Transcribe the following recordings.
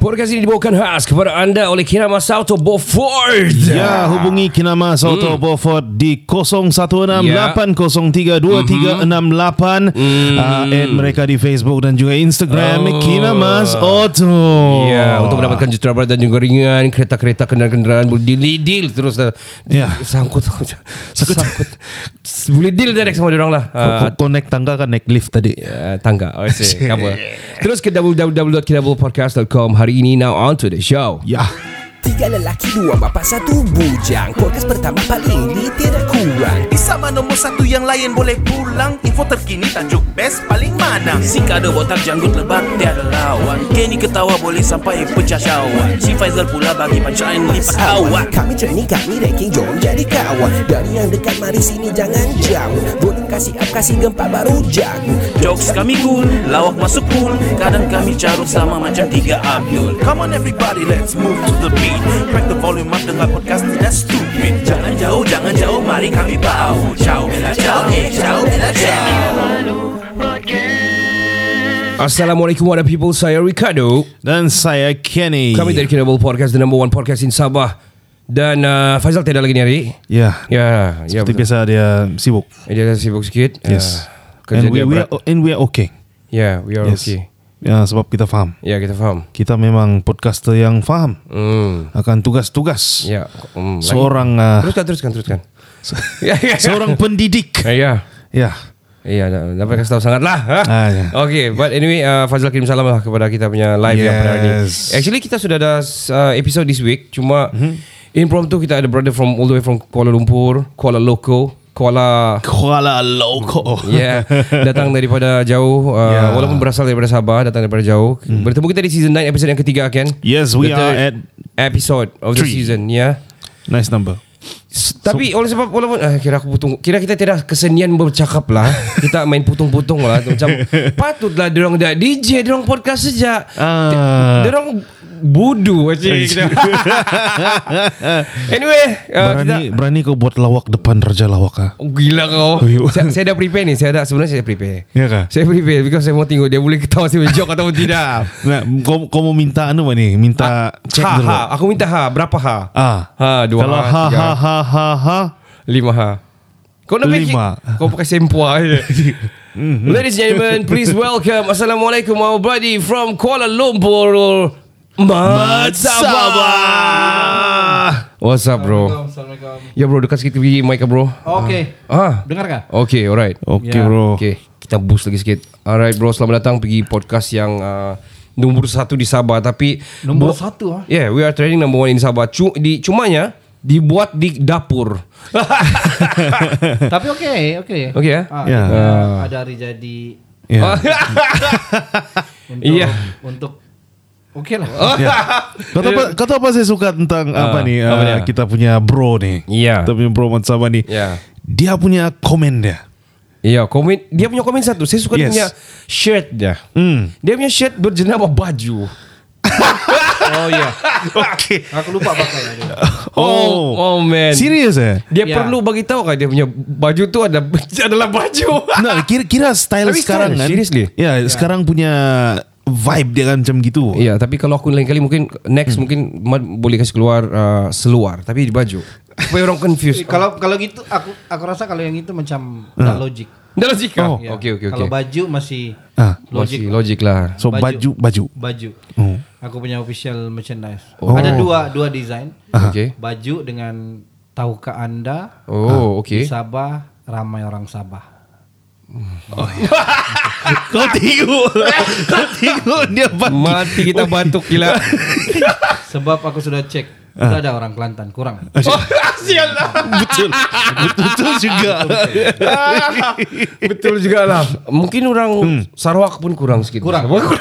Podcast ini dibawakan khas kepada anda oleh Kinama Auto Beaufort. Ya, hubungi Kinama Auto Hmm. Beaufort di 016 Ya. 803 2368 uh, add mereka di Facebook dan juga Instagram Oh. Kinamas Auto. Ya, untuk mendapatkan jutera berat dan juga ringan kereta-kereta kendaraan-kendaraan boleh deal terus dah. Ya. Sangkut sangkut. Boleh deal direct sama orang lah. Kau- Ah, kau, kau naik tangga kan naik lift tadi. uh, tangga. Oh. Terus ke www.kinabulpodcast.com hari ini now on to the show. Ya. Tiga lelaki, dua bapa, satu bujang. Podcast pertama paling di tiada kurang. Di sama nombor satu yang lain boleh pulang Info terkini tajuk best paling mana Si kada botak janggut lebat tiada lawan Kenny ketawa boleh sampai pecah syawak Si Faizal pula bagi punchline lipat awak Kami training, kami ranking, jom jadi kawan. Dari yang dekat, mari sini jangan jauh. Boleh kasih up, kasih gempa baru jago. Jokes kami cool, lawak masuk pool Kadang kami carut sama macam tiga Abdul Come on everybody let's move to the beat Crack the volume up dengar podcast tidak stupid Jangan jauh, jangan jauh, mari kami bau Ciao, bella ciao, eh ciao, bella ciao Assalamualaikum warahmatullahi people. Saya Ricardo. Dan saya Kenny. Kami dari Kinabul Podcast, the number one podcast in Sabah. Dan uh, Faizal tiada lagi ni hari. Ya. Ya, ya Seperti betul. biasa dia sibuk. Dia sibuk sikit. Yes. Uh, and we, we are, and we are okay. Yeah, we are Yes. okay. Ya, sebab kita faham. Ya, kita faham. Kita memang podcaster yang faham Hmm. akan tugas-tugas Ya. Hmm, lagi. seorang uh, Teruskan, teruskan, teruskan. ya, ya. seorang pendidik. Eh, Ya. Ya. Iya, dapat kasih tahu sangat lah. Ah, ya. Okay, but anyway, uh, Fazal kirim salam lah kepada kita punya live yang pada hari ni. Yes. Actually, kita sudah ada uh, episode this week. Cuma Mhm. impromptu kita ada brother from all the way from Kuala Lumpur, Kuala Loko, Kuala Kuala Loco. Yeah, datang daripada jauh uh, Yeah. walaupun berasal daripada Sabah, datang daripada jauh. Bertemu kita di season 9 episode yang ketiga kan? Yes, we The are at episode of the three. season, ya. nice number. S- Tapi oleh sebab walaupun uh, kira aku putung kira kita tidak kesenian bercakap lah. kita main putung-putung lah macam patutlah dia orang dah DJ, dia orang podcast saja. Ah. Dia orang budu macam kita. anyway, uh, berani kita berani kau buat lawak depan Raja Lawak ah. Oh, gila kau. Ayo. saya, saya dah prepare ni. Saya dah sebenarnya saya prepare. Ya kah? Saya prepare because saya mau tengok dia boleh ketawa saya punya joke ataupun tidak. Nah, kau kau mau minta anu apa ni? Minta cek ha, dulu. ha. Aku minta ha. Berapa ha? Ah. Ha, dua Kalau ha, ha tiga ha ha ha ha. Lima ha. Kau nak pakai- Lima. Kau pakai sempua je. Ladies and gentlemen, please welcome. Assalamualaikum, our buddy from Kuala Lumpur. Mat Sabah. What's up, bro? Ya, bro, dekat sikit gigi mic bro. Oke. Ah. Dengar kah? Okay, alright. Oke Ya. bro. Okay, kita boost lagi sikit. Alright, bro, selamat datang pergi podcast yang uh, nombor satu di Sabah. Tapi Nombor Bo- satu ah. Yeah, we are training number one in Sabah. Cu- di cumanya dibuat di dapur. Tapi oke, oke. Oke ya? Ah, Ya. ada, ada hari jadi Ya. untuk Iya. untuk oke lah. Kau tahu apa, kau tahu apa saya suka tentang apa Ah, nih? apa uh, dia? kita punya bro nih. Iya. Kita punya bro Sabah nih. Ya. Dia punya komen dia. Iya, komen dia punya komen satu. Saya suka dia Yes. punya shirt dia. Hmm. Dia punya shirt berjenama baju. Oh iya. Oke. Aku lupa pakai ada. Oh, oh man. Serius ya? Dia Ya. perlu bagi tahu kan dia punya baju tu ada adalah baju. Nah, kira-kira style Tapi sekarang style, kan. seriously. Ya, sekarang punya vibe dia kan macam gitu. Iya, tapi kalau aku lain kali mungkin next mungkin Mat boleh kasih keluar uh, seluar tapi di baju. Supaya orang confused. Kalau kalau gitu aku aku rasa kalau yang itu macam tak logik. Dah logik kah? Oh. Ya. Oke oke oke. Kalau baju masih Ah, logik. Masih logik lah. So baju baju. Baju. Oh. Aku punya official merchandise. Oh. Ada dua dua desain. Oke. Baju dengan tahukah Anda Oh, oke. di Sabah ramai orang Sabah. Kau tengok. Kau tengok dia bagi. Mati kita batuk gila. Sebab aku sudah cek Sudah ada orang Kelantan kurang. oh, sial lah. Betul. Betul juga. Betul juga lah. Mungkin orang Sarawak pun kurang sikit. Kurang. Kurang.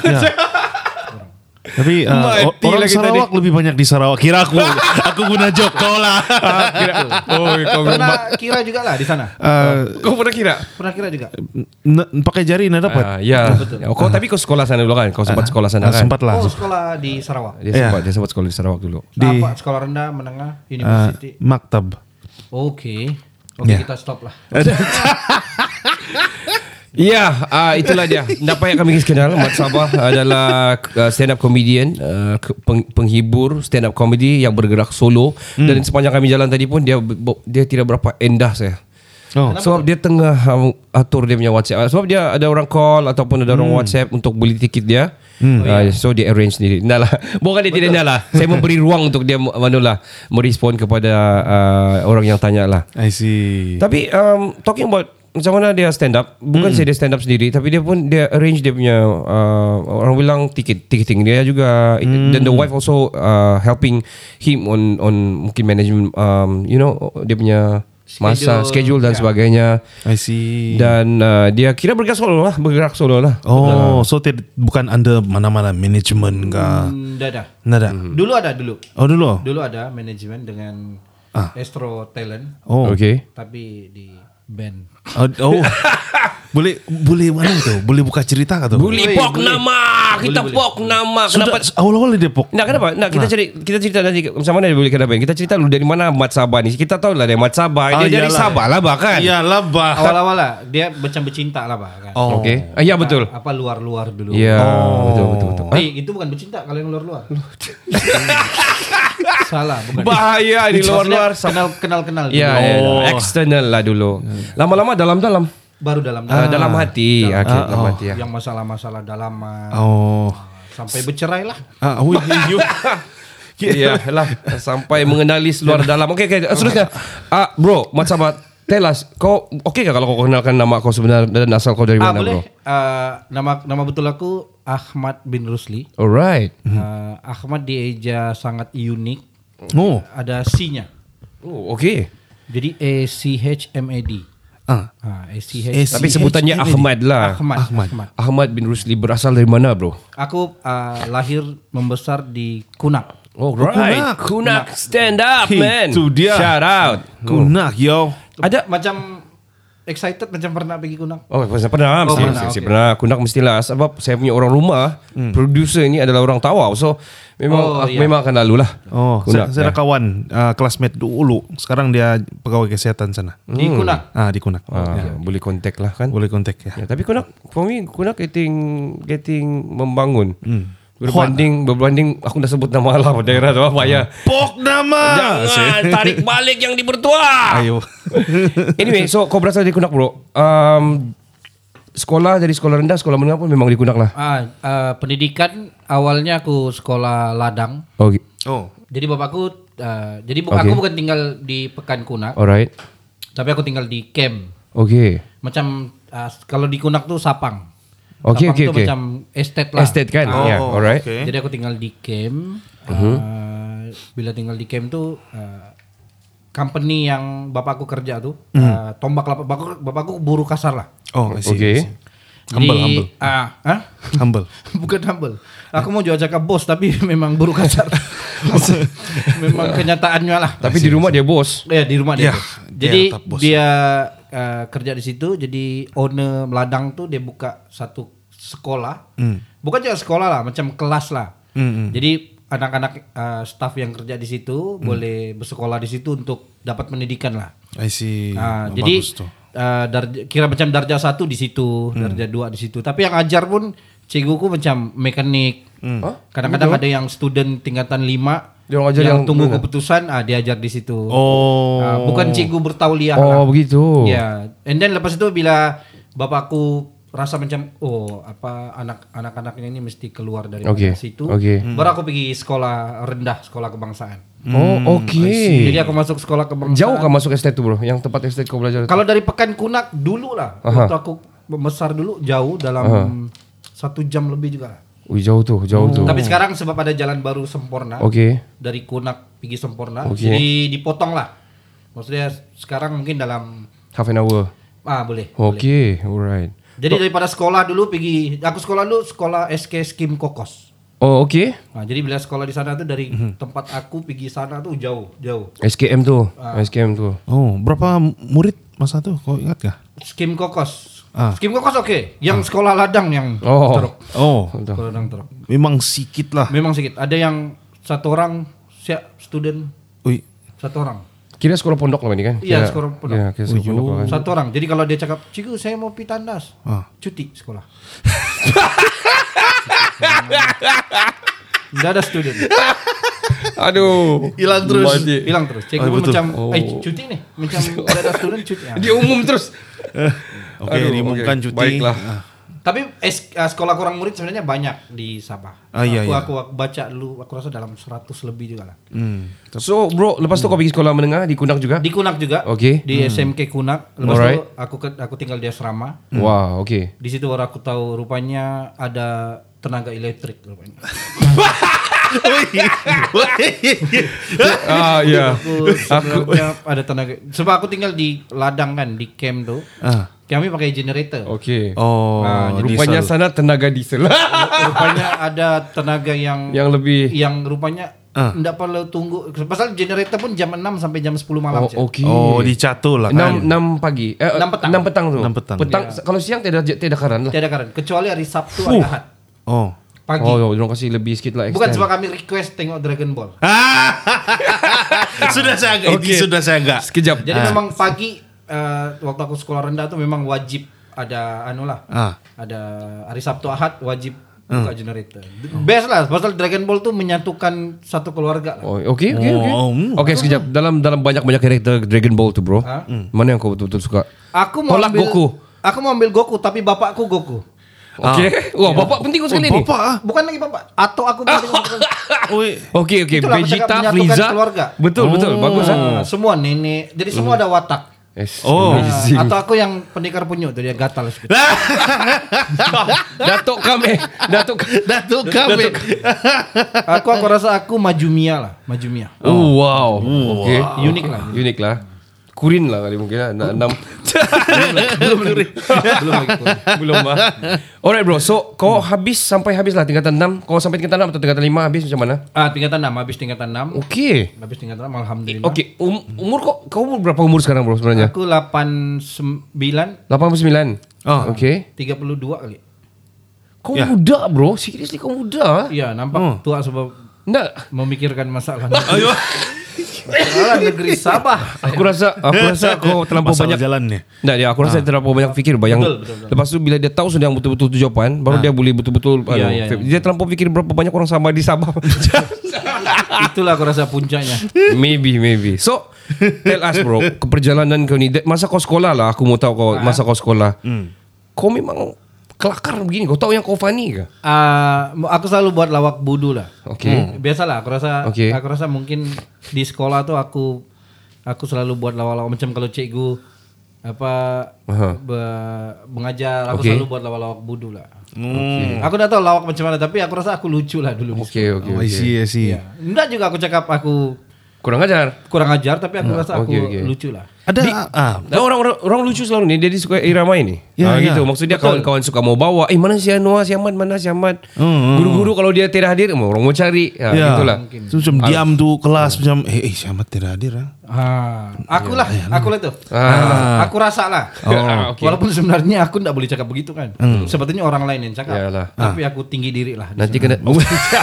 Tapi uh, Mati orang lagi Sarawak lebih banyak di Sarawak. Kira aku, aku guna jok kau lah. Oh, kau Pernah kira juga lah di sana. Uh, Kau pernah kira? Pernah kira juga. n- pakai jari nak dapat. Ah, ya. Oh, Kau tapi kau sekolah sana dulu kan? Kau sempat sekolah sana Ah, kan? sempat lah. Oh, sekolah di Sarawak. Dia Ya. sempat dia sempat sekolah di Sarawak dulu. Di- Apa? Sekolah rendah, menengah, Uh, university. maktab. Oke. Oke, Ya. kita stop lah. Ya, uh, itulah dia. Tak payah kami kenal. Mat Sabah adalah uh, stand up comedian, uh, peng, penghibur stand up comedy yang bergerak solo Hmm. dan sepanjang kami jalan tadi pun dia dia tidak berapa endah saya. Oh. Sebab dia tengah um, atur dia punya WhatsApp. Sebab dia ada orang call ataupun ada orang WhatsApp untuk beli tiket dia. Hmm. Uh, so dia arrange sendiri. Nah lah. Bukan dia tidak nak lah. Saya memberi ruang untuk dia mana lah merespon kepada uh, orang yang tanya lah. I see. Tapi um, talking about macam mana dia stand up Bukan saya dia stand up sendiri Tapi dia pun Dia arrange dia punya uh, Orang bilang tiket Ticketing dia juga Dan the wife also uh, Helping him on on Mungkin management um, You know Dia punya Masa Schedule, Schedule dan ya. sebagainya I see. Dan uh, Dia kira bergerak solo lah Bergerak solo lah oh, so tid- bukan under mana-mana manajemen kah? Hmm, dah dah. Nada. Dulu ada dulu. Oh dulu. Dulu ada manajemen dengan Ah. Astro Talent, Oh. Okay tapi di band. Oh, oh. boleh boleh mana tu? Boleh buka cerita? Bully Boleh, pok boleh. nama Kita Boleh, pok nama Sudah Kenapa awal-awal dia pok. Nah kenapa? Nah kita cari kita cerita nanti macam mana dia boleh kenapa? Kita cerita dulu dari mana Mat Sabah ni. Kita tahu lah dari Mat Sabah. Dia Ah, dari iyalah. Sabah lah bahkan. Iyalah bah. Awal-awal lah dia macam bercinta lah bah kan. Oh. Okey. Ah, ya betul. Apa luar-luar dulu. Ya, Oh. betul betul betul. Eh, itu bukan bercinta kalau yang luar-luar. Salah, bukan. Bahaya di luar-luar. kenal kenal dulu. Ya, ya, Oh. external lah dulu. Lama-lama dalam-dalam. Baru dalam Ah, dalam hati. Dalam- Okey, Ah, dalam oh. hati ya. yang masalah-masalah dalaman Oh. sampai bercerai lah. Ah, wih, you. Iya lah sampai mengenali luar dalam. Okey okey seterusnya. Ah bro, Mat Sabah Tell us, kau okey ke kalau kau kenalkan nama kau sebenar dan asal kau dari Ah, mana boleh. bro? Ah, nama nama betul aku Ahmad bin Rusli. Alright. Ah, Ahmad dieja sangat unik. Oh. Ada C-nya. Oh, okey. Jadi A C H M A D. Ah. Ah, A C H. A- Tapi sebutannya. Ahmad lah. Ahmad. Ahmad. Ahmad. Ahmad bin Rusli berasal dari mana bro? Aku ah, lahir membesar di Kunak. Oh, right. Kunak. Kunak stand up man. Itu dia. Shout out. Kunak yo. Ada Macam excited macam pernah pergi Kunak. Oh, pernah, pernah, Oh, mesti, pernah, mesti, mesti okey. pernah. Kunak mestilah sebab saya punya orang rumah, producer ini adalah orang Tawau. So memang Oh, aku ya. memang akan lalu lah. Oh, saya, Kunak. saya ada kawan uh, classmate dulu. Sekarang dia pegawai kesehatan sana. Di Kunak. Ah, di Kunak. Ah, boleh kontak lah kan. Boleh kontak ya. Ya, tapi Kunak for me Kunak getting getting membangun. Hmm. Berbanding berbanding aku dah sebut nama lah daerah tu apa ya. Pok nama. Jangan tarik balik yang di bertua. Ayo. Anyway, so kau berasal dari Kunak bro. Um, sekolah dari sekolah rendah, sekolah menengah pun memang di Kunak lah. Ah, ah, pendidikan awalnya aku sekolah ladang. Oh, Oh. Jadi bapakku ah, jadi bu- Okey. aku bukan tinggal di Pekan Kunak, alright. tapi aku tinggal di camp. Okay. Macam ah, kalau di Kunak tuh Sapang. Okey, tuh okey. macam estate lah. Estate kan? Oh, ya, alright. okay. Jadi aku tinggal di camp. Mhm. Ah, bila tinggal di camp tuh ah, company yang bapakku kerja tuh Mhm. ah, tombak kelapa bapakku, bapakku buruh kasar lah. Oh. I see. Humble, Jadi, humble. Ah, hah? Humble. Bukan humble. Aku mau jual jaga bos tapi memang buruh kasar. memang kenyataannya lah. Tapi di rumah dia bos. Ya di rumah Ya, dia. bos. dia jadi bos. dia uh, kerja di situ. Jadi owner ladang tuh dia buka satu sekolah. Hmm. Bukan cuma sekolah lah, macam kelas lah. Hmm, hmm. Jadi anak-anak uh, staff yang kerja di situ boleh bersekolah di situ untuk dapat pendidikan lah. I see. Nah, Oh, jadi bagus tuh. uh, darja- kira macam darjah satu di situ, Hmm. darjah dua di situ. Tapi yang ajar pun cikguku macam mekanik. Hmm. Kadang-kadang ada yang student tingkatan lima Dia orang ajar yang, yang tunggu mana? keputusan, ah diajar di situ. Oh. Ah, bukan cikgu bertauliah Oh, lah. begitu. Ya. And then lepas itu bila bapakku rasa macam oh apa anak anak-anaknya ini mesti keluar dari Okey, situ. okey. Baru aku pergi sekolah rendah, sekolah kebangsaan. Oh, okey. Jadi aku masuk sekolah kebangsaan. Jauh kah masuk estate tu bro? Yang tempat estate kau belajar? Kalau dari Pekan Kunak dulu lah, Aha. waktu aku besar dulu jauh dalam Aha. satu jam lebih juga lah. Wih, jauh tuh, jauh tuh. Tapi sekarang sebab ada jalan baru sempurna, Okey. dari Kunak pergi sempurna, Okey. jadi dipotong lah. Maksudnya sekarang mungkin dalam Half an hour. ah boleh. boleh. Okey, alright. Jadi daripada sekolah dulu pergi, aku sekolah dulu sekolah SK Skim Kokos. Oh okay Nah, jadi bila sekolah di sana tuh dari Mhm. tempat aku pergi sana tuh jauh, jauh. SKM tu Ah. SKM tu Oh, berapa murid masa tu? Kau ingat kah? Skim kokos. Ah. Skim kokos oke. Yang sekolah ladang yang Oh. teruk. Oh, Sekolah ladang teruk. memang sikit lah. Memang sedikit. Ada yang satu orang siap student Ui, satu orang. Kira sekolah pondok lah ini kan Iya, sekolah pondok. Kira sekolah pondok kan Satu orang. Jadi kalau dia cakap, "Cikgu, saya mau pergi tandas." Ah. Cuti sekolah. Tidak ada student. Aduh hilang terus. Hilang terus. Cikgu Oh, betul. macam, Oh. "Eh, cuti nih." Macam tidak ada student cuti. Ah. Dia umum terus Oke, Aduh, diumumkan oke. cuti. Baiklah. Ah. Tapi es- eh, sekolah kurang murid sebenarnya banyak di Sabah. Ah, iya, aku, iya. aku aku baca dulu, aku rasa dalam 100 lebih juga lah. Hmm. So bro Lepas tu kau pergi sekolah menengah Di Kunak juga Di Kunak juga. Oke. Di SMK Kunak. Lepas Alright. itu aku ke, aku tinggal di asrama. Wah okay Di situ baru aku tahu rupanya ada tenaga elektrik rupanya. Ah ya Aku ada tenaga. Sebab aku tinggal di ladang kan di camp tuh. Ah. Kami pakai generator. Okay Oh, Ah, jadi Rupanya selalu- sana tenaga diesel rupanya ada tenaga yang Yang lebih yang rupanya Ah. enggak perlu tunggu. Pasal generator pun jam 6 sampai jam 10 malam. Oh okay Oh, dicatul lah kan. 6, 6 pagi eh, Enam petang. 6 petang tu Enam petang. Petang Kalau siang tidak tidak karan lah Tiada karan kecuali hari Sabtu hari Ahad Oh. pagi. Oh, oh orang kasih lebih sikit lah Bukan sebab kami request tengok Dragon Ball. sudah saya agak, Oke. sudah saya agak. Sekejap Jadi memang pagi eh, waktu aku sekolah rendah tuh memang wajib ada anu lah. Ah. Ada hari Sabtu Ahad wajib buka generator. Best lah pasal Dragon Ball tuh menyatukan satu keluarga. Oh, okey. Oh, hmm. Okey sekejap. Dalam dalam banyak-banyak karakter Dragon Ball tu, bro. Ha? Mana yang kau betul-betul suka? Aku mau Tolak ambil Goku. Aku mau ambil Goku tapi bapakku Goku. Okey. Wah, bapak penting sekali ni. Bapak ah. Bukan lagi bapak. Atau aku penting okey. Itulah aku Vegeta, Frieza. keluarga. Betul betul. Bagus ah. Ah, semua nenek. Jadi semua ada watak. Oh. amazing. Atau aku yang pendekar penyuk tuh dia gatal. Datuk kami. Datuk Datuk kami. aku aku rasa aku Majumia lah, Majumia. Oh, wow. Okey. Unik lah. Unik lah. Kurin lah kali mungkin lah. Nak enam. Belum lagi. Belum lagi. Belum lah. Alright bro. So kau habis sampai habis lah tingkatan 6. Kau sampai tingkatan 6 atau tingkatan 5 habis macam mana? Ah, tingkatan 6 habis tingkatan 6. Okey. Habis tingkatan 6 alhamdulillah. Okey. Um, umur kau kau umur berapa umur sekarang bro sebenarnya? Aku 89 89. Oh. Okey. 32 kali. Kau Ya. muda bro. Seriously kau muda. Iya, nampak tua sebab Nak. memikirkan masalah. Masalah negeri Sabah. Aku rasa aku rasa kau terlampau Masalah banyak jalan ni. Nah, dia aku rasa terlampau banyak fikir bayang. Betul, betul, betul. Lepas tu bila dia tahu sudah yang betul-betul tu jawapan, baru dia boleh betul-betul iya, fi- iya. dia terlampau fikir berapa banyak orang sama di Sabah. Itulah aku rasa puncaknya. maybe maybe. So tell us bro, keperjalanan kau ni masa kau sekolah lah aku mau tahu kau masa kau sekolah. Kau memang kelakar begini. Kau tahu yang kau funny ke? Ah, aku selalu buat lawak budu lah. Okey. Biasalah, aku rasa Okey. aku rasa mungkin di sekolah tuh aku aku selalu buat lawak-lawak macam kalau cikgu apa Aha. be- mengajar aku Okey. selalu buat lawak-lawak budu lah. Aku dah tahu lawak macam mana tapi aku rasa aku lucu lah dulu. di Okey okey. Oh, I okey. see, I see. sekolah. Enggak juga aku cakap aku Kurang ajar. kurang ajar tapi aku rasa aku okey, okey. lucu lah. Ada ah, Nah, orang, orang orang lucu selalu ni dia suka irama ini. Ya, ah, ya. gitu. Maksudnya kawan-kawan suka mau bawa, eh mana si Anwar, si Ahmad, mana si Ahmad. Hmm, Guru-guru kalau dia tidak hadir, orang mau cari. Ya, ya. gitulah. Tu Macam diam tu kelas macam eh, eh siapa tidak hadir ah. Ah, aku lah, aku lah tuh. Ah. Aku rasa lah. Ah, okey. Walaupun sebenarnya aku enggak boleh cakap begitu kan. Sepertinya orang lain yang cakap. Yalah. Tapi aku tinggi diri lah. di Nanti kena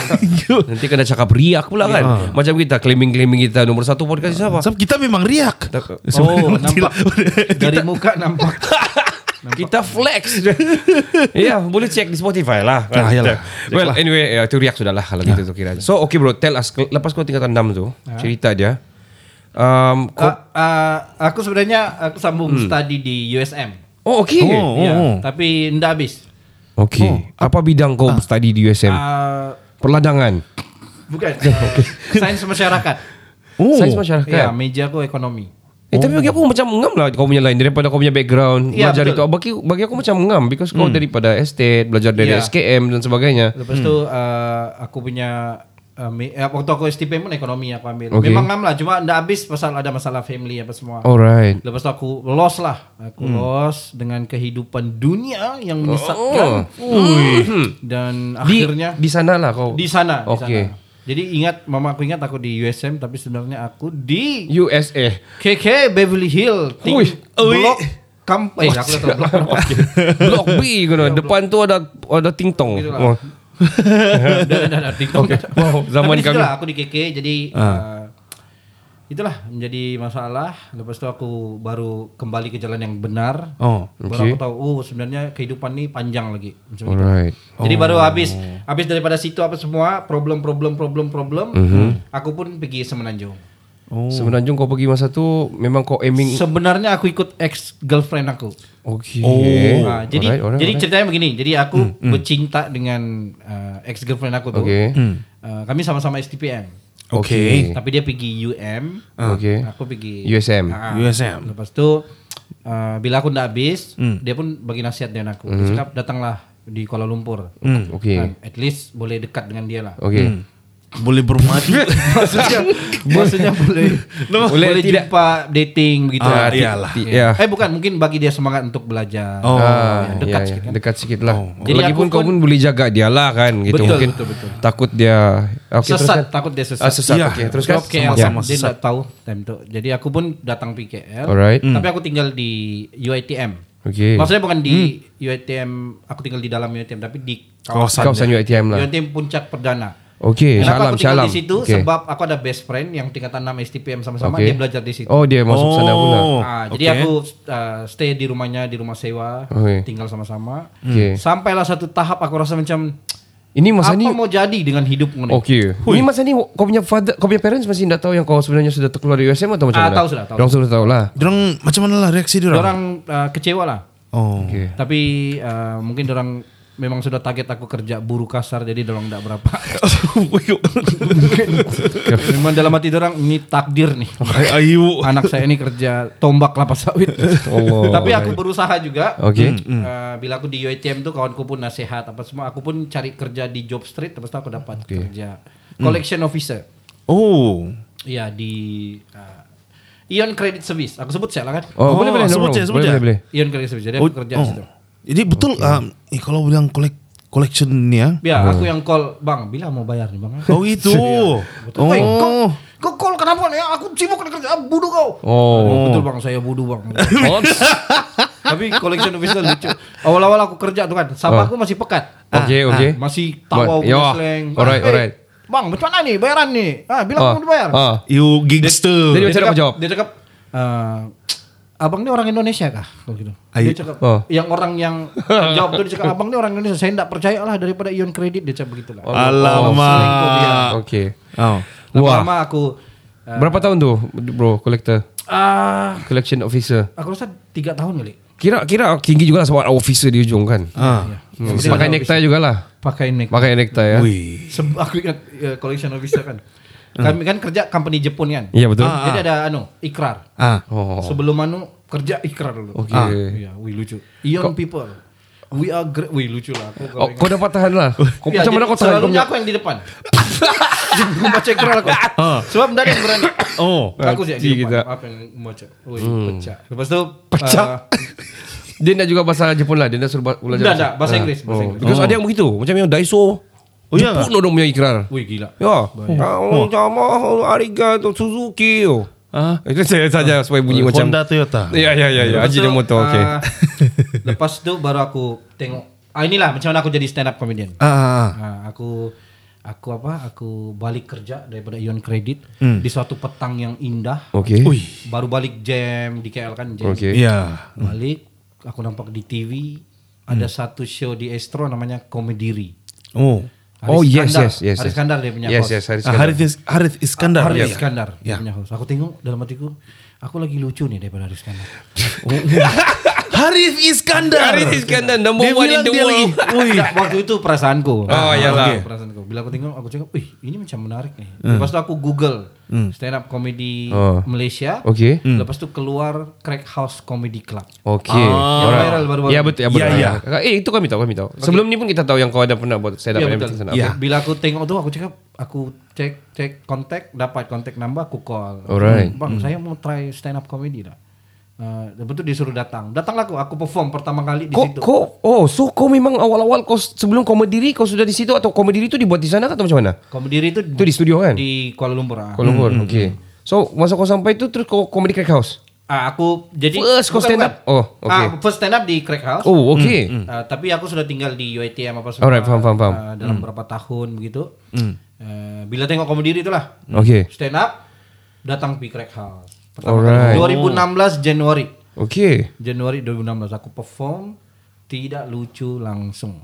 Nanti kena cakap riak pula kan. Macam kita claiming-claiming kita nomor satu podcast siapa? Sebab kita memang riak. Oh, nampak. Dari muka nampak. Kita flex. ya, boleh cek di Spotify lah. Ah, yalah. well, anyway, ya, itu riak sudah lah kalau gitu tu kira. So, okay bro, tell us lepas kau tingkatan 6 tu, cerita dia. Um, Ah, ah, aku sebenarnya aku sambung study di USM. oh, okay. Oh, Ya, oh. tapi ndak habis. Okay. Apa bidang kau study di USM? Ah, Perladangan. bukan. Sains masyarakat. Oh. Sains masyarakat. Ya, meja aku ekonomi. Eh tapi bagi aku macam ngam lah kau punya lain daripada kau punya background Ya, belajar betul. itu bagi bagi aku macam ngam because kau daripada estate belajar dari Ya. SKM dan sebagainya. Lepas tu ah, aku punya uh, eh, waktu aku STPM pun ekonomi aku ambil. Okay. Memang ngam lah, cuma ndak habis pasal ada masalah family apa semua. Alright. Lepas tu aku lost lah. Aku lost dengan kehidupan dunia yang menyesatkan. Dan Di akhirnya di sana lah kau. di sana, di Oke. sana. Jadi ingat mama aku ingat aku di USM tapi sebenarnya aku di USA. KK Beverly Hill. Ting- Ui. blok kamp eh aku tahu blok. Blok B kono. Depan tu ada ada tingtong. Gitu Oh. lah. Dah, dah, dah, dah, TikTok. Wow, zaman kami. lah, aku di KK jadi uh, itulah menjadi masalah. Lepas itu aku baru kembali ke jalan yang benar. Oh. Baru Okay. aku tahu oh sebenarnya kehidupan ini panjang lagi. Macam itu. Alright. Jadi baru habis habis daripada situ apa semua problem problem problem problem. Aku pun pergi semenanjung. Oh. Semenanjung kau pergi masa tu memang kau aiming Sebenarnya aku ikut ex girlfriend aku. Okay. Oh. Ah, jadi Alright, alright, jadi alright. ceritanya begini. Jadi aku bercinta dengan uh, ex girlfriend aku tuh. Okay. Uh, kami sama-sama STPM. Okay. Tapi dia pergi UM. Okay. Aku pergi USM. Ah, USM. Lepas tu uh, bila aku ndak habis, dia pun bagi nasihat dengan aku. Dia cakap datanglah di Kuala Lumpur. Okay. Ah, at least boleh dekat dengan dia lah. Okay. Boleh bermadu. maksudnya maksudnya boleh Boleh boleh tidak- jumpa dating begitu. Ah, lah. iyalah. Ya. Ya. Eh bukan mungkin bagi dia semangat untuk belajar. Oh. Ah, Ya, dekat ya, ya. sikit kan. Dekat sikit lah. Jadi Lagipun aku kau pun- pun boleh jaga dia lah kan gitu. Betul, Mungkin betul, betul. takut dia okay, sesat, teruskan. takut dia sesat. Ah, sesat. Iya. Okay, teruskan. Sebab KL Sama-sama kan, dia tak tahu time tu. Jadi aku pun datang pergi KL. Alright. Tapi aku tinggal di UiTM. Okay. Maksudnya bukan di UiTM, aku tinggal di dalam UiTM tapi di Kawasan. Kawasan UiTM lah. UiTM Puncak Perdana. Okay. Kenapa Shalom, aku tinggal shalom. di situ? Okay. Sebab aku ada best friend yang tingkatan 6 STPM sama-sama Okay. dia belajar di situ. Oh dia masuk sana pula. Oh. Ah, Jadi okay. aku uh, stay di rumahnya di rumah sewa, Okay. tinggal sama-sama. Okay. Sampailah satu tahap aku rasa macam Ini masa apa mau jadi dengan hidupku ni? Okay. Ini masa ni kau punya father, kau punya parents masih tak tahu yang kau sebenarnya sudah terkeluar dari USM atau macam Ah, mana? tahu sudah, tahu. Sudah tahu lah. Diorang macam mana lah reaksi dia Orang uh, kecewa lah. Oh. Okay. Tapi uh, mungkin orang memang sudah target aku kerja buruh kasar jadi dorong tidak berapa. memang dalam hati orang ini takdir nih. Ayu. Anak saya ini kerja tombak kelapa sawit. Allah. Tapi aku berusaha juga. Okay. Uh, bila aku di UiTM tuh kawanku pun nasihat apa semua. Aku pun cari kerja di job street. Terus aku dapat kerja collection officer. Oh. Iya di uh, Ion Credit Service. Aku sebut saya lah kan. Oh, Oh, boleh boleh. sebut je, sebut boleh, je. boleh boleh. Ion Credit Service. Jadi Oh, aku kerja oh. di situ. Jadi betul um, eh, kalau bilang collect collection ni ya. Ya, aku yang call, bang, bila mau bayar nih bang? Oh itu. Betul. Woi, kau, Oh. kau call kenapa nih? Aku sibuk kerja, budu kau. Oh. Betul bang, saya budu bang. Tapi collection officer lucu. Awal-awal aku kerja tuh kan, sama aku masih pekat. Okay, Ah, okay. masih tawa punya ya. slang. Alright, Eh, alright. Bang, macam mana nih bayaran nih? Ah, bilang Ah, mau dibayar. ah. You gangster. Jadi macam mana kau jawab? Dia cakap, eh, abang ini orang Indonesia kah? Kalau gitu. Dia cakap, Oh. yang orang yang jawab tuh dia cakap, abang ini orang Indonesia. Saya tidak percaya lah daripada Ion Credit. Dia cakap begitu lah. Alamak. Okay. Oh. Wah. Lama-lama aku uh, Berapa tahun tu bro collector? ah Collection officer. aku rasa tiga tahun kali Kira kira tinggi juga lah sebab officer di ujung kan. Ah. Hmm. Pakai necktie juga lah. pakai neck Pakai necktie ya. Wih. Aku ingat uh, collection officer kan kami kan kerja company Jepun kan Iya betul. jadi ada anu ikrar Ah. Oh. sebelum anu kerja ikrar dulu Oke. ah, iya wih lucu Ion people we are great wih lucu lah aku Oh, kau dapat tahan lah. Kau Ya, macam mana kau tahan? Kau selalunya aku yang di depan membaca ikrar aku sebab tidak ada yang berani Oh. aku sih di depan kita. apa yang membaca wih pecah lepas tu Pecah. uh, Dia nak juga bahasa Jepun lah. Dia nak suruh belajar. Enggak, enggak, bahasa Ah. Inggris, bahasa Oh. Inggris. Because ada yang begitu. Macam yang Daiso. Oh, ya? Jepun orang punya ikrar. wih gila Ya. Oh, sama arigato Suzuki. Oh. Ah. Itu saya saja supaya bunyi macam Honda Toyota. Ya ya ya ya. Lepas Haji tu, Moto okey. ah, lepas itu baru aku tengok. Ah inilah macam mana aku jadi stand up comedian. Ah, ah, ah. Ah, aku aku apa? Aku balik kerja daripada Ion Credit Hmm. di suatu petang yang indah. Okey. Baru balik jam di KL kan jam. Okey. Iya. Balik aku nampak di TV ada satu show di Astro namanya Komediri. Oh. Haris Oh yes Iskandar. yes yes. Haris yes. Iskandar dia punya Yes host. yes Haris Ah, Iskandar. Harith, Is- Harith Iskandar. Haris Ya. Iskandar dia Ya. punya host. Aku tengok dalam hatiku, aku lagi lucu nih daripada Haris Iskandar. Harif Iskandar. Harith Iskandar Dia one in bilang the world. Wih. Waktu itu perasaanku. Oh, iyalah. Oke, Perasaanku. Bila aku tengok, aku cakap, wih ini macam menarik nih. Lepas itu aku Google stand up comedy Oh. Malaysia. Okay. Lepas itu keluar Crack House Comedy Club. Okay. Yang Alright. viral baru-baru. Ya betul. Ya, betul. Ya, ya. Eh itu kami tahu, kami tahu. Sebelum ni pun kita tahu yang kau ada pernah buat stand up and betul. up. Iya. Bila aku tengok tu aku cakap aku cek cek kontak dapat kontak number aku call. Alright. Bang saya mau try stand up comedy dah. Uh, tu disuruh datang. Datanglah aku, aku perform pertama kali di Kau, situ. kau, oh, so kau memang awal-awal kau sebelum kau berdiri kau sudah di situ atau kau berdiri tu dibuat di sana atau macam mana? Komedi itu Itu di studio kan? Di Kuala Lumpur. ah. Kuala Lumpur. Okay. So masa kau sampai tu terus kau comedy crack house. Ah, aku jadi First kau stand up? Oh, okay. Ah, first stand up di Crack House. Oh, okay. Ah, tapi aku sudah tinggal di UiTM apa semua. Alright, faham, faham, faham. ah, dalam beberapa tahun begitu. Ah, bila tengok komedi itulah. Okay. Stand up datang di Crack House. Pertama Alright. kali. 2016 Januari. Okay. Januari 2016 aku perform tidak lucu langsung.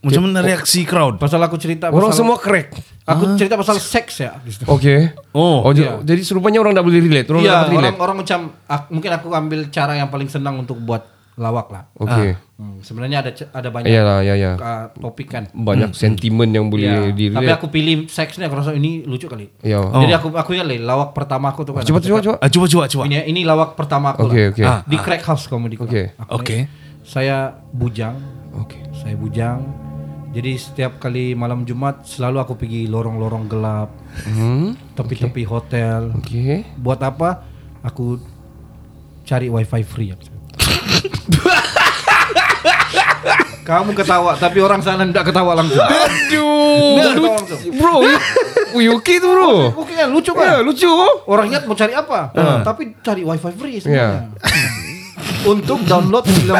Macam mana reaksi crowd? Pasal aku cerita Orang pasal semua crack. aku cerita pasal seks ya. Okay. Oh. Oh, Iya. jadi serupanya orang tak boleh relate. Orang dapat relate. orang orang macam ak- mungkin aku ambil cara yang paling senang untuk buat lawak lah. Okay. Hmm, sebenarnya ada ada banyak Iyalah, ya, ya. uh, topik kan. Banyak sentimen yang boleh Ya, di tapi aku pilih seks ni aku rasa ini lucu kali. Ya. Jadi aku aku ingat lah lawak pertama aku tuh kan. Coba, coba, coba. Ah, coba coba coba. Ini ini lawak pertama aku Oke, lah. oke. Ah, Di Crack House Comedy Club. Oke. Aku Oke. ni, Saya bujang. Okay. Saya bujang. Jadi setiap kali malam Jumat selalu aku pergi lorong-lorong gelap, Hmm. tepi-tepi hotel. Okay. Buat apa? Aku cari wifi free. Kamu ketawa, tapi orang sana tidak ketawa langsung. Aduh. Ketawa langsung. Bro, you, you okay tu bro? Oke kan, lucu Ya, kan? lucu. Orang ingat mau cari apa, tapi cari wifi free Ya. sebenarnya. Untuk download film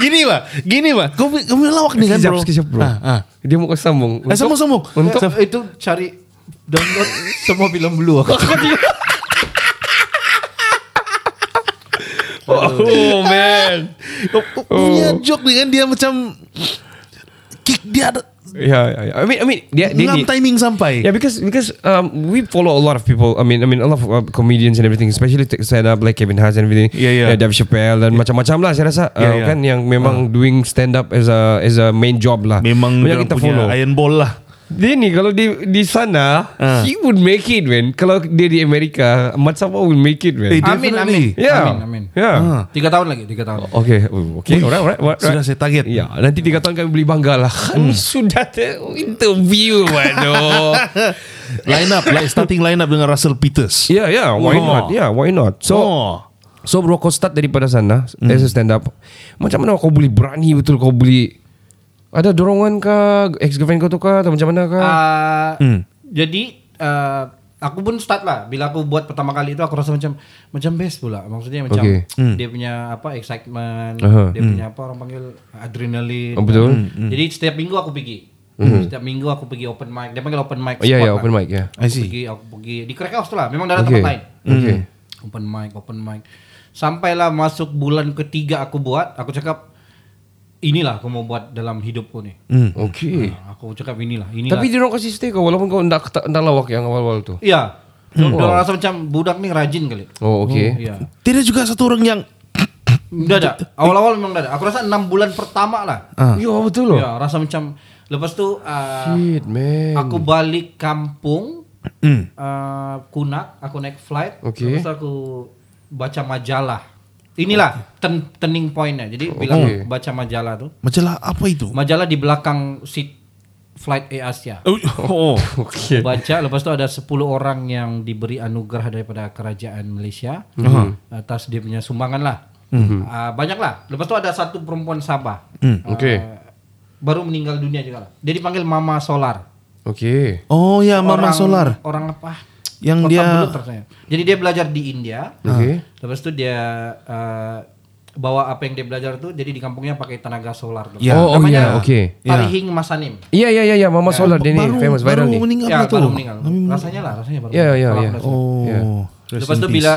Gini pak, gini pak. Kau kau punya lawak nih kan bro? bro. Ah, ah. Dia mau kau sambung. Eh, sambung sambung. untuk itu cari download semua film blue. Oh man. Punya joke nih kan dia macam kick dia ada Ya, ya, ya. I mean, I mean, dia, dia ngam timing sampai. Yeah, because because um, we follow a lot of people. I mean, I mean, a lot of uh, comedians and everything, especially stand up like Kevin Hart and everything. Yeah, yeah. Dave Chappelle dan macam-macam lah. Saya rasa uh, Yeah, yeah. kan yang memang doing stand up as a as a main job lah. Memang banyak kita punya follow. iron ball lah. Dia ni kalau di di sana, Ah. he would make it, man. Kalau dia di Amerika, Mat Sapa will make it, man. Eh, Amin, amin. yeah, Amin, amin. yeah. Ah. Tiga tahun lagi, tiga tahun. lagi. Okay, oh, okay, alright, alright, alright. Sudah saya target. Ya, nanti tiga tahun kami beli bangga lah. Kan sudah ter- interview, waduh. Line up, like starting line up dengan Russell Peters. Yeah, yeah, why Oh. not? Yeah, why not? So, oh. so bro, kau start daripada sana as a stand up. Macam mana kau boleh berani betul kau beli? Ada dorongan kah? Ex girlfriend kau tu kah? Atau macam mana kah? Ah, Hmm. Jadi ah, aku pun start lah. Bila aku buat pertama kali itu aku rasa macam macam best pula. Maksudnya macam Okay. dia punya apa excitement, Aha. dia punya apa orang panggil adrenalin. Oh, betul. Jadi setiap minggu aku pergi. Setiap minggu aku pergi open mic. Dia panggil open mic. Oh, yeah, yeah, lah. open mic, yeah. I Aku see. pergi, aku pergi di crack house tu lah. Memang dari Okay. tempat lain. Okay. Open mic, open mic. Sampailah masuk bulan ketiga aku buat, aku cakap inilah aku mau buat dalam hidupku nih. Okay. Nah, aku cakap inilah, inilah. Tapi dia orang kasih stay kau walaupun kau ndak ndak lawak yang awal-awal tu. Iya. Hmm. rasa macam budak nih rajin kali. Oh, okay. Iya. Tidak juga satu orang yang Udah ada. Awal-awal memang udah ada. Aku rasa enam bulan pertama lah. Ah. Ya, betul loh. Iya, rasa macam lepas tu uh, Shit, man. aku balik kampung Hmm. uh, Kunak, aku naik flight. Okay. Lepas tu aku baca majalah. Inilah turn, turning pointnya. Jadi bilang Okay. baca majalah tuh. majalah apa itu? Majalah di belakang seat flight Air Asia. Oh. Okay. Baca lepas tu ada 10 orang yang diberi anugerah daripada kerajaan Malaysia atas dia punya sumbangan lah. Ah, banyak lah. Lepas tu ada satu perempuan Sabah. Ah, Okay. baru meninggal dunia juga lah. Dia dipanggil Mama Solar. Okay. Oh ya, Mama Orang- Solar. Orang apa? Yang Kota dia- Belut rasanya. Jadi dia belajar di India. Okay. Lepas tu dia ah, bawa apa yang dia belajar tuh jadi di kampungnya pakai tenaga solar tuh. Ya. Oh, oh Namanya ya, okay. Tarihing Masanim. Iya, iya, iya, ya, Mama Solar dia ni baru, famous viral baru ni. meninggal Ya, baru meninggal. Rasanya lah, rasanya baru. Ya, meninggal. ya, Kalau ya. aku rasa. Oh. Ya. rest Lepas in tu peace. bila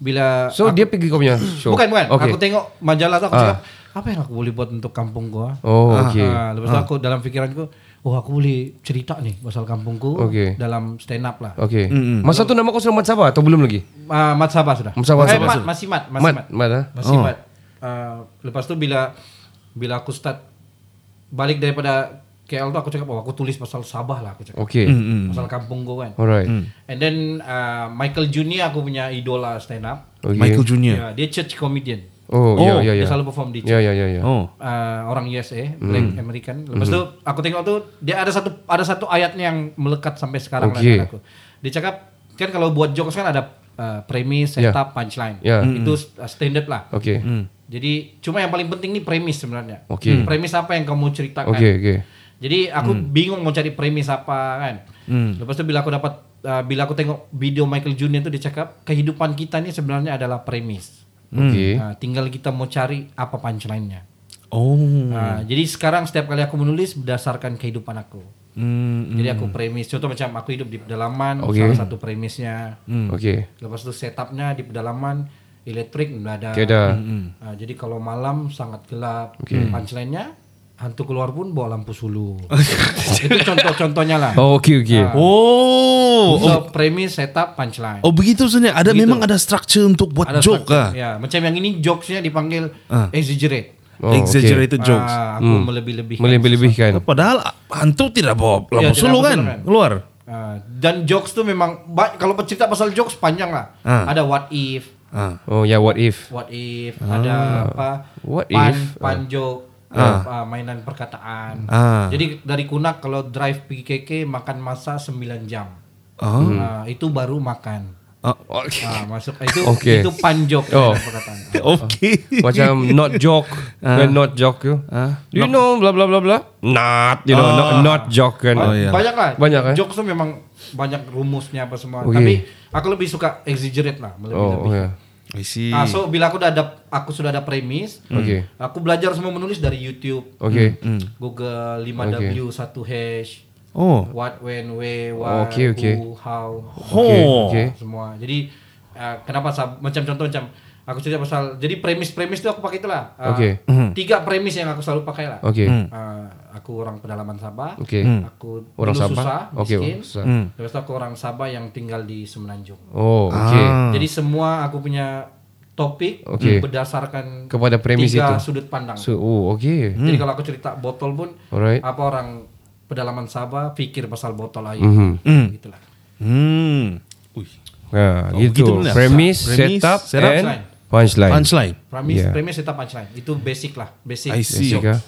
bila So dia pergi kau punya show. bukan bukan, Okay. aku tengok majalah tu aku Ah. cakap apa yang aku boleh buat untuk kampung gua? Oh, okay. Ah, lepas tu aku dalam fikiranku, oh aku boleh cerita nih pasal kampungku Okey. dalam stand up lah. Okay. Masa tu nama kau sudah Mat Sabah atau belum lagi? Uh, Mat Sabah sudah. Mat Sabah, eh, Sabah. Mat, masih Mat, masih Mat, Mat. Mat, ah? Masih Mat. Uh, lepas tu bila bila aku start balik daripada KL tu aku cakap oh aku tulis pasal Sabah lah aku cakap. Okay. Pasal kampung gua kan. Alright. And then uh, Michael Junior aku punya idola stand up. Okay. Michael Junior. Yeah, dia church comedian. Oh, Oh, ya, ya, ya. Dia selalu perform di church. Ya, ya, ya, ya. Oh. uh, orang USA, Black American. Lepas tu aku tengok tu dia ada satu ada satu ayatnya yang melekat sampai sekarang dalam aku. Dia cakap kan kalau buat jokes kan ada uh, premise, Ya. setup, punchline. Ya. Itu uh, standard lah. Okay. Jadi cuma yang paling penting ni premis sebenarnya. Okey. Premis apa yang kamu ceritakan. Okay, okay. Jadi aku bingung mau cari premis apa kan. Lepas tu bila aku dapat uh, bila aku tengok video Michael Junior tu dia cakap kehidupan kita ni sebenarnya adalah premis. Okay. Uh, tinggal kita mau cari apa punchline-nya. Oh. Nah, jadi sekarang setiap kali aku menulis berdasarkan kehidupan aku. Hmm. Jadi aku premis. Contoh macam aku hidup di pedalaman, Okey. salah satu premisnya. Okay. Lepas itu setupnya di pedalaman, elektrik nggak ada. Okay, ada. Nah, jadi kalau malam sangat gelap. Punchline-nya hantu keluar pun bawa lampu sulu. Itu contoh-contohnya lah. Oh, okay, okay. Oh. So premis, setup, punchline. Oh begitu sebenarnya. Ada Begitu. memang ada structure untuk buat Ada joke structure. ah. Ya, macam yang ini jokesnya dipanggil exaggerate. Oh, Exaggerated jokes. Ah, aku melebih-lebihkan. Melebih-lebihkan. Padahal hantu tidak bawa lampu Iya, sulu lampu kan? sulu kan. Keluar. Ah, dan jokes tuh memang kalau cerita pasal jokes panjang lah. Ah. Ada what if, Ah. Oh, ya, what if? what if, ada apa? What pan, if? pan joke, ah, mainan perkataan. Ah. Jadi dari kunak kalau drive pergi KK makan masa 9 jam. Oh. Ah, itu baru makan. Ah. Ah, masuk itu Okey. itu pan joke Oh. perkataan. Okey. Macam not joke When not joke tu Ah. Do you know blah blah blah blah Not You know Ah. not, not joke kan Oh, iya. Banyak lah. Banyak, eh? Jokes tuh memang banyak rumusnya apa semua. Okey. Tapi aku lebih suka exaggerate lah, Oh, lebih-lebih. oh ya I see. Ah, so bila aku udah ada aku sudah ada premis, Okey. aku belajar semua menulis dari YouTube, Okay Google 5W 1 hash, Oh. what when where why Okey, okey. who how Okay, Oh. okay. semua. Jadi uh, kenapa macam contoh macam aku cerita pasal jadi premis-premis itu aku pakai itulah. Uh, Okey. Tiga premis yang aku selalu pakai lah. Okay Uh, aku orang pedalaman Sabah. Okay Aku Orang dulu Sabah? susah, Okey, miskin. susah. Lepas itu aku orang Sabah yang tinggal di Semenanjung. Oh okay Ah. Jadi semua aku punya topik Okey. berdasarkan Kepada premis tiga itu. sudut pandang. So oh okay Jadi kalau aku cerita botol pun Alright apa orang pedalaman Sabah pikir pasal botol air. Mhm. Gitulah. Hmm. Ya, Oh, gitu. begitu benar. Premise, Premise, setup, setup, and punchline. punchline. Punchline. Premis, Yeah. premis kita punchline. Itu basic lah, basic. I see. Basic.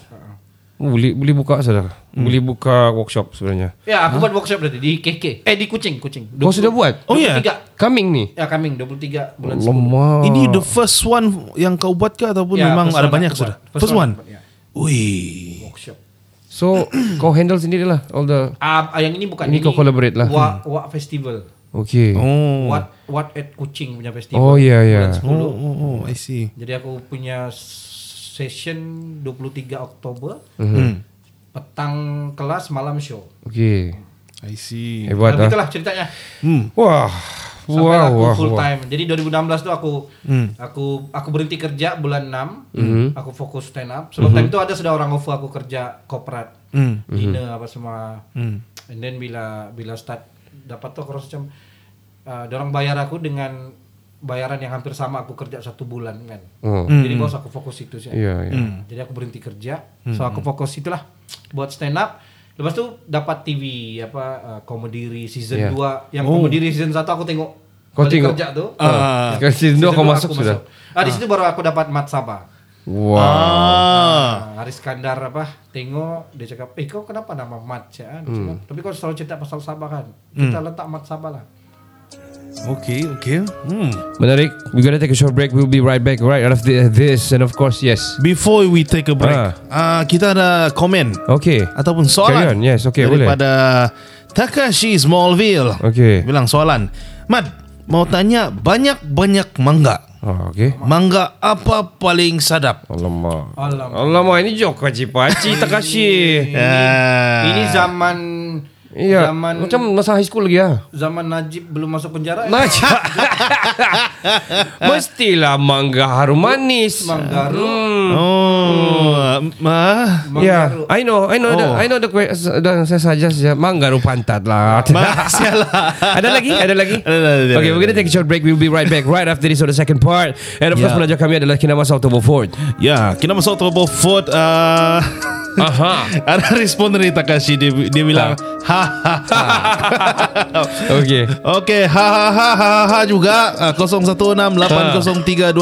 Oh, boleh boleh buka saudara. Boleh buka workshop sebenarnya. Ya, aku buat workshop berarti di KK. Eh di Kucing, Kucing. Kau sudah buat? Oh, ya? 23. Coming nih. Ya, coming 23 bulan 10. Lama. Ini the first one yang kau buat ke ataupun Ya, memang first ada one banyak sudah? buat. First, one. buat, ya. Wih. Workshop. So, kau handle sendiri lah all the Ah, yang ini bukan Ini kau collaborate lah. Wa, Wa Festival. Okay. Oh. What What at Kucing punya festival. Oh, ya, ya. Bulan 10. Oh, oh, oh, I see. Jadi aku punya session 23 Oktober. Mhm. Petang kelas, malam show. Okay. I see. Hebat Nah, ah. itulah ceritanya. Wah. Sampai Wow, aku wow, full wow. time. Jadi 2016 tuh aku Hmm. aku aku berhenti kerja bulan 6. Mhm. Aku fokus stand up. Sebelum time itu ada sudah orang offer aku kerja korporat. Hmm. Dinner apa semua. Hmm. And then bila bila start dapat tuh aku rasa macam uh, orang bayar aku dengan bayaran yang hampir sama aku kerja satu bulan kan. Oh. Jadi bos aku fokus itu sih. Iya, iya. Jadi aku berhenti kerja. So aku fokus itulah buat stand up. Lepas tu dapat TV apa uh, Komediri season Iya. 2. Yang Oh. Komediri season 1 aku tengok. Kau tengok? kerja tuh. Ah. Sekarang season dua kau masuk sudah? Ah di situ baru aku dapat Mat Sabah. Wow. Ah. Ah, Haris Kandar apa tengok dia cakap eh kau kenapa nama Mat ya? Cakap, Tapi kau selalu cerita pasal Sabah kan. Kita letak Mat Sabah lah. Okay, okay. Hmm. Menarik. We gotta take a short break. We'll be right back right after this and of course yes. Before we take a break, Ah. ah. kita ada komen Okay. ataupun Carry soalan on. Yes, okay, boleh. daripada Takashi Smallville. Okay. Bilang soalan. Mat, mau tanya banyak-banyak mangga. Oh, okay. Mangga apa paling sadap? Alamak. Alamak. Alamak ini joke kaci paci Takashi. Ah. Ini zaman Iya. Zaman- Macam masa high school lagi ya. Zaman Najib belum masuk penjara. eh? Macam Mestilah mangga harum manis. Manggaru. Hmm. Oh, mah. Ya, yeah, I know, I know, the, Oh. I know the question. Dan saya saja saja manggaru pantat lah. Sialah. ada lagi? Ada lagi? Okay, we're gonna take a short break. We'll be right back right after this on the second part. And of course, Yeah. penaja kami adalah Kinamas October Ford. Ya, kita masuk Turbo Food. Uh, Aha. ada respon dari Takashi dia, dia bilang ha ha ha. Okay. Okey, ha ha ha ha ha juga uh, 0168032368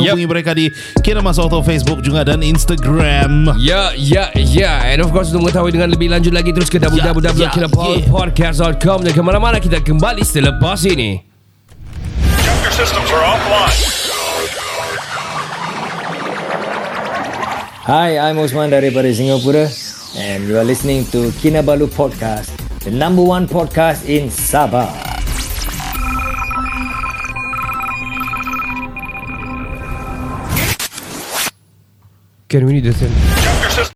Yep. hubungi mereka di Kinamas Auto Facebook juga dan Instagram. Ya, ya, ya. And of course, untuk mengetahui dengan lebih lanjut lagi, terus ke Ya, ya, www.kinapodcast.com dan ke mana-mana kita kembali selepas ini. Your systems are offline. Hi, I'm Osman daripada Singapura and you are listening to Kinabalu Podcast, the number one podcast in Sabah. Can we need the same?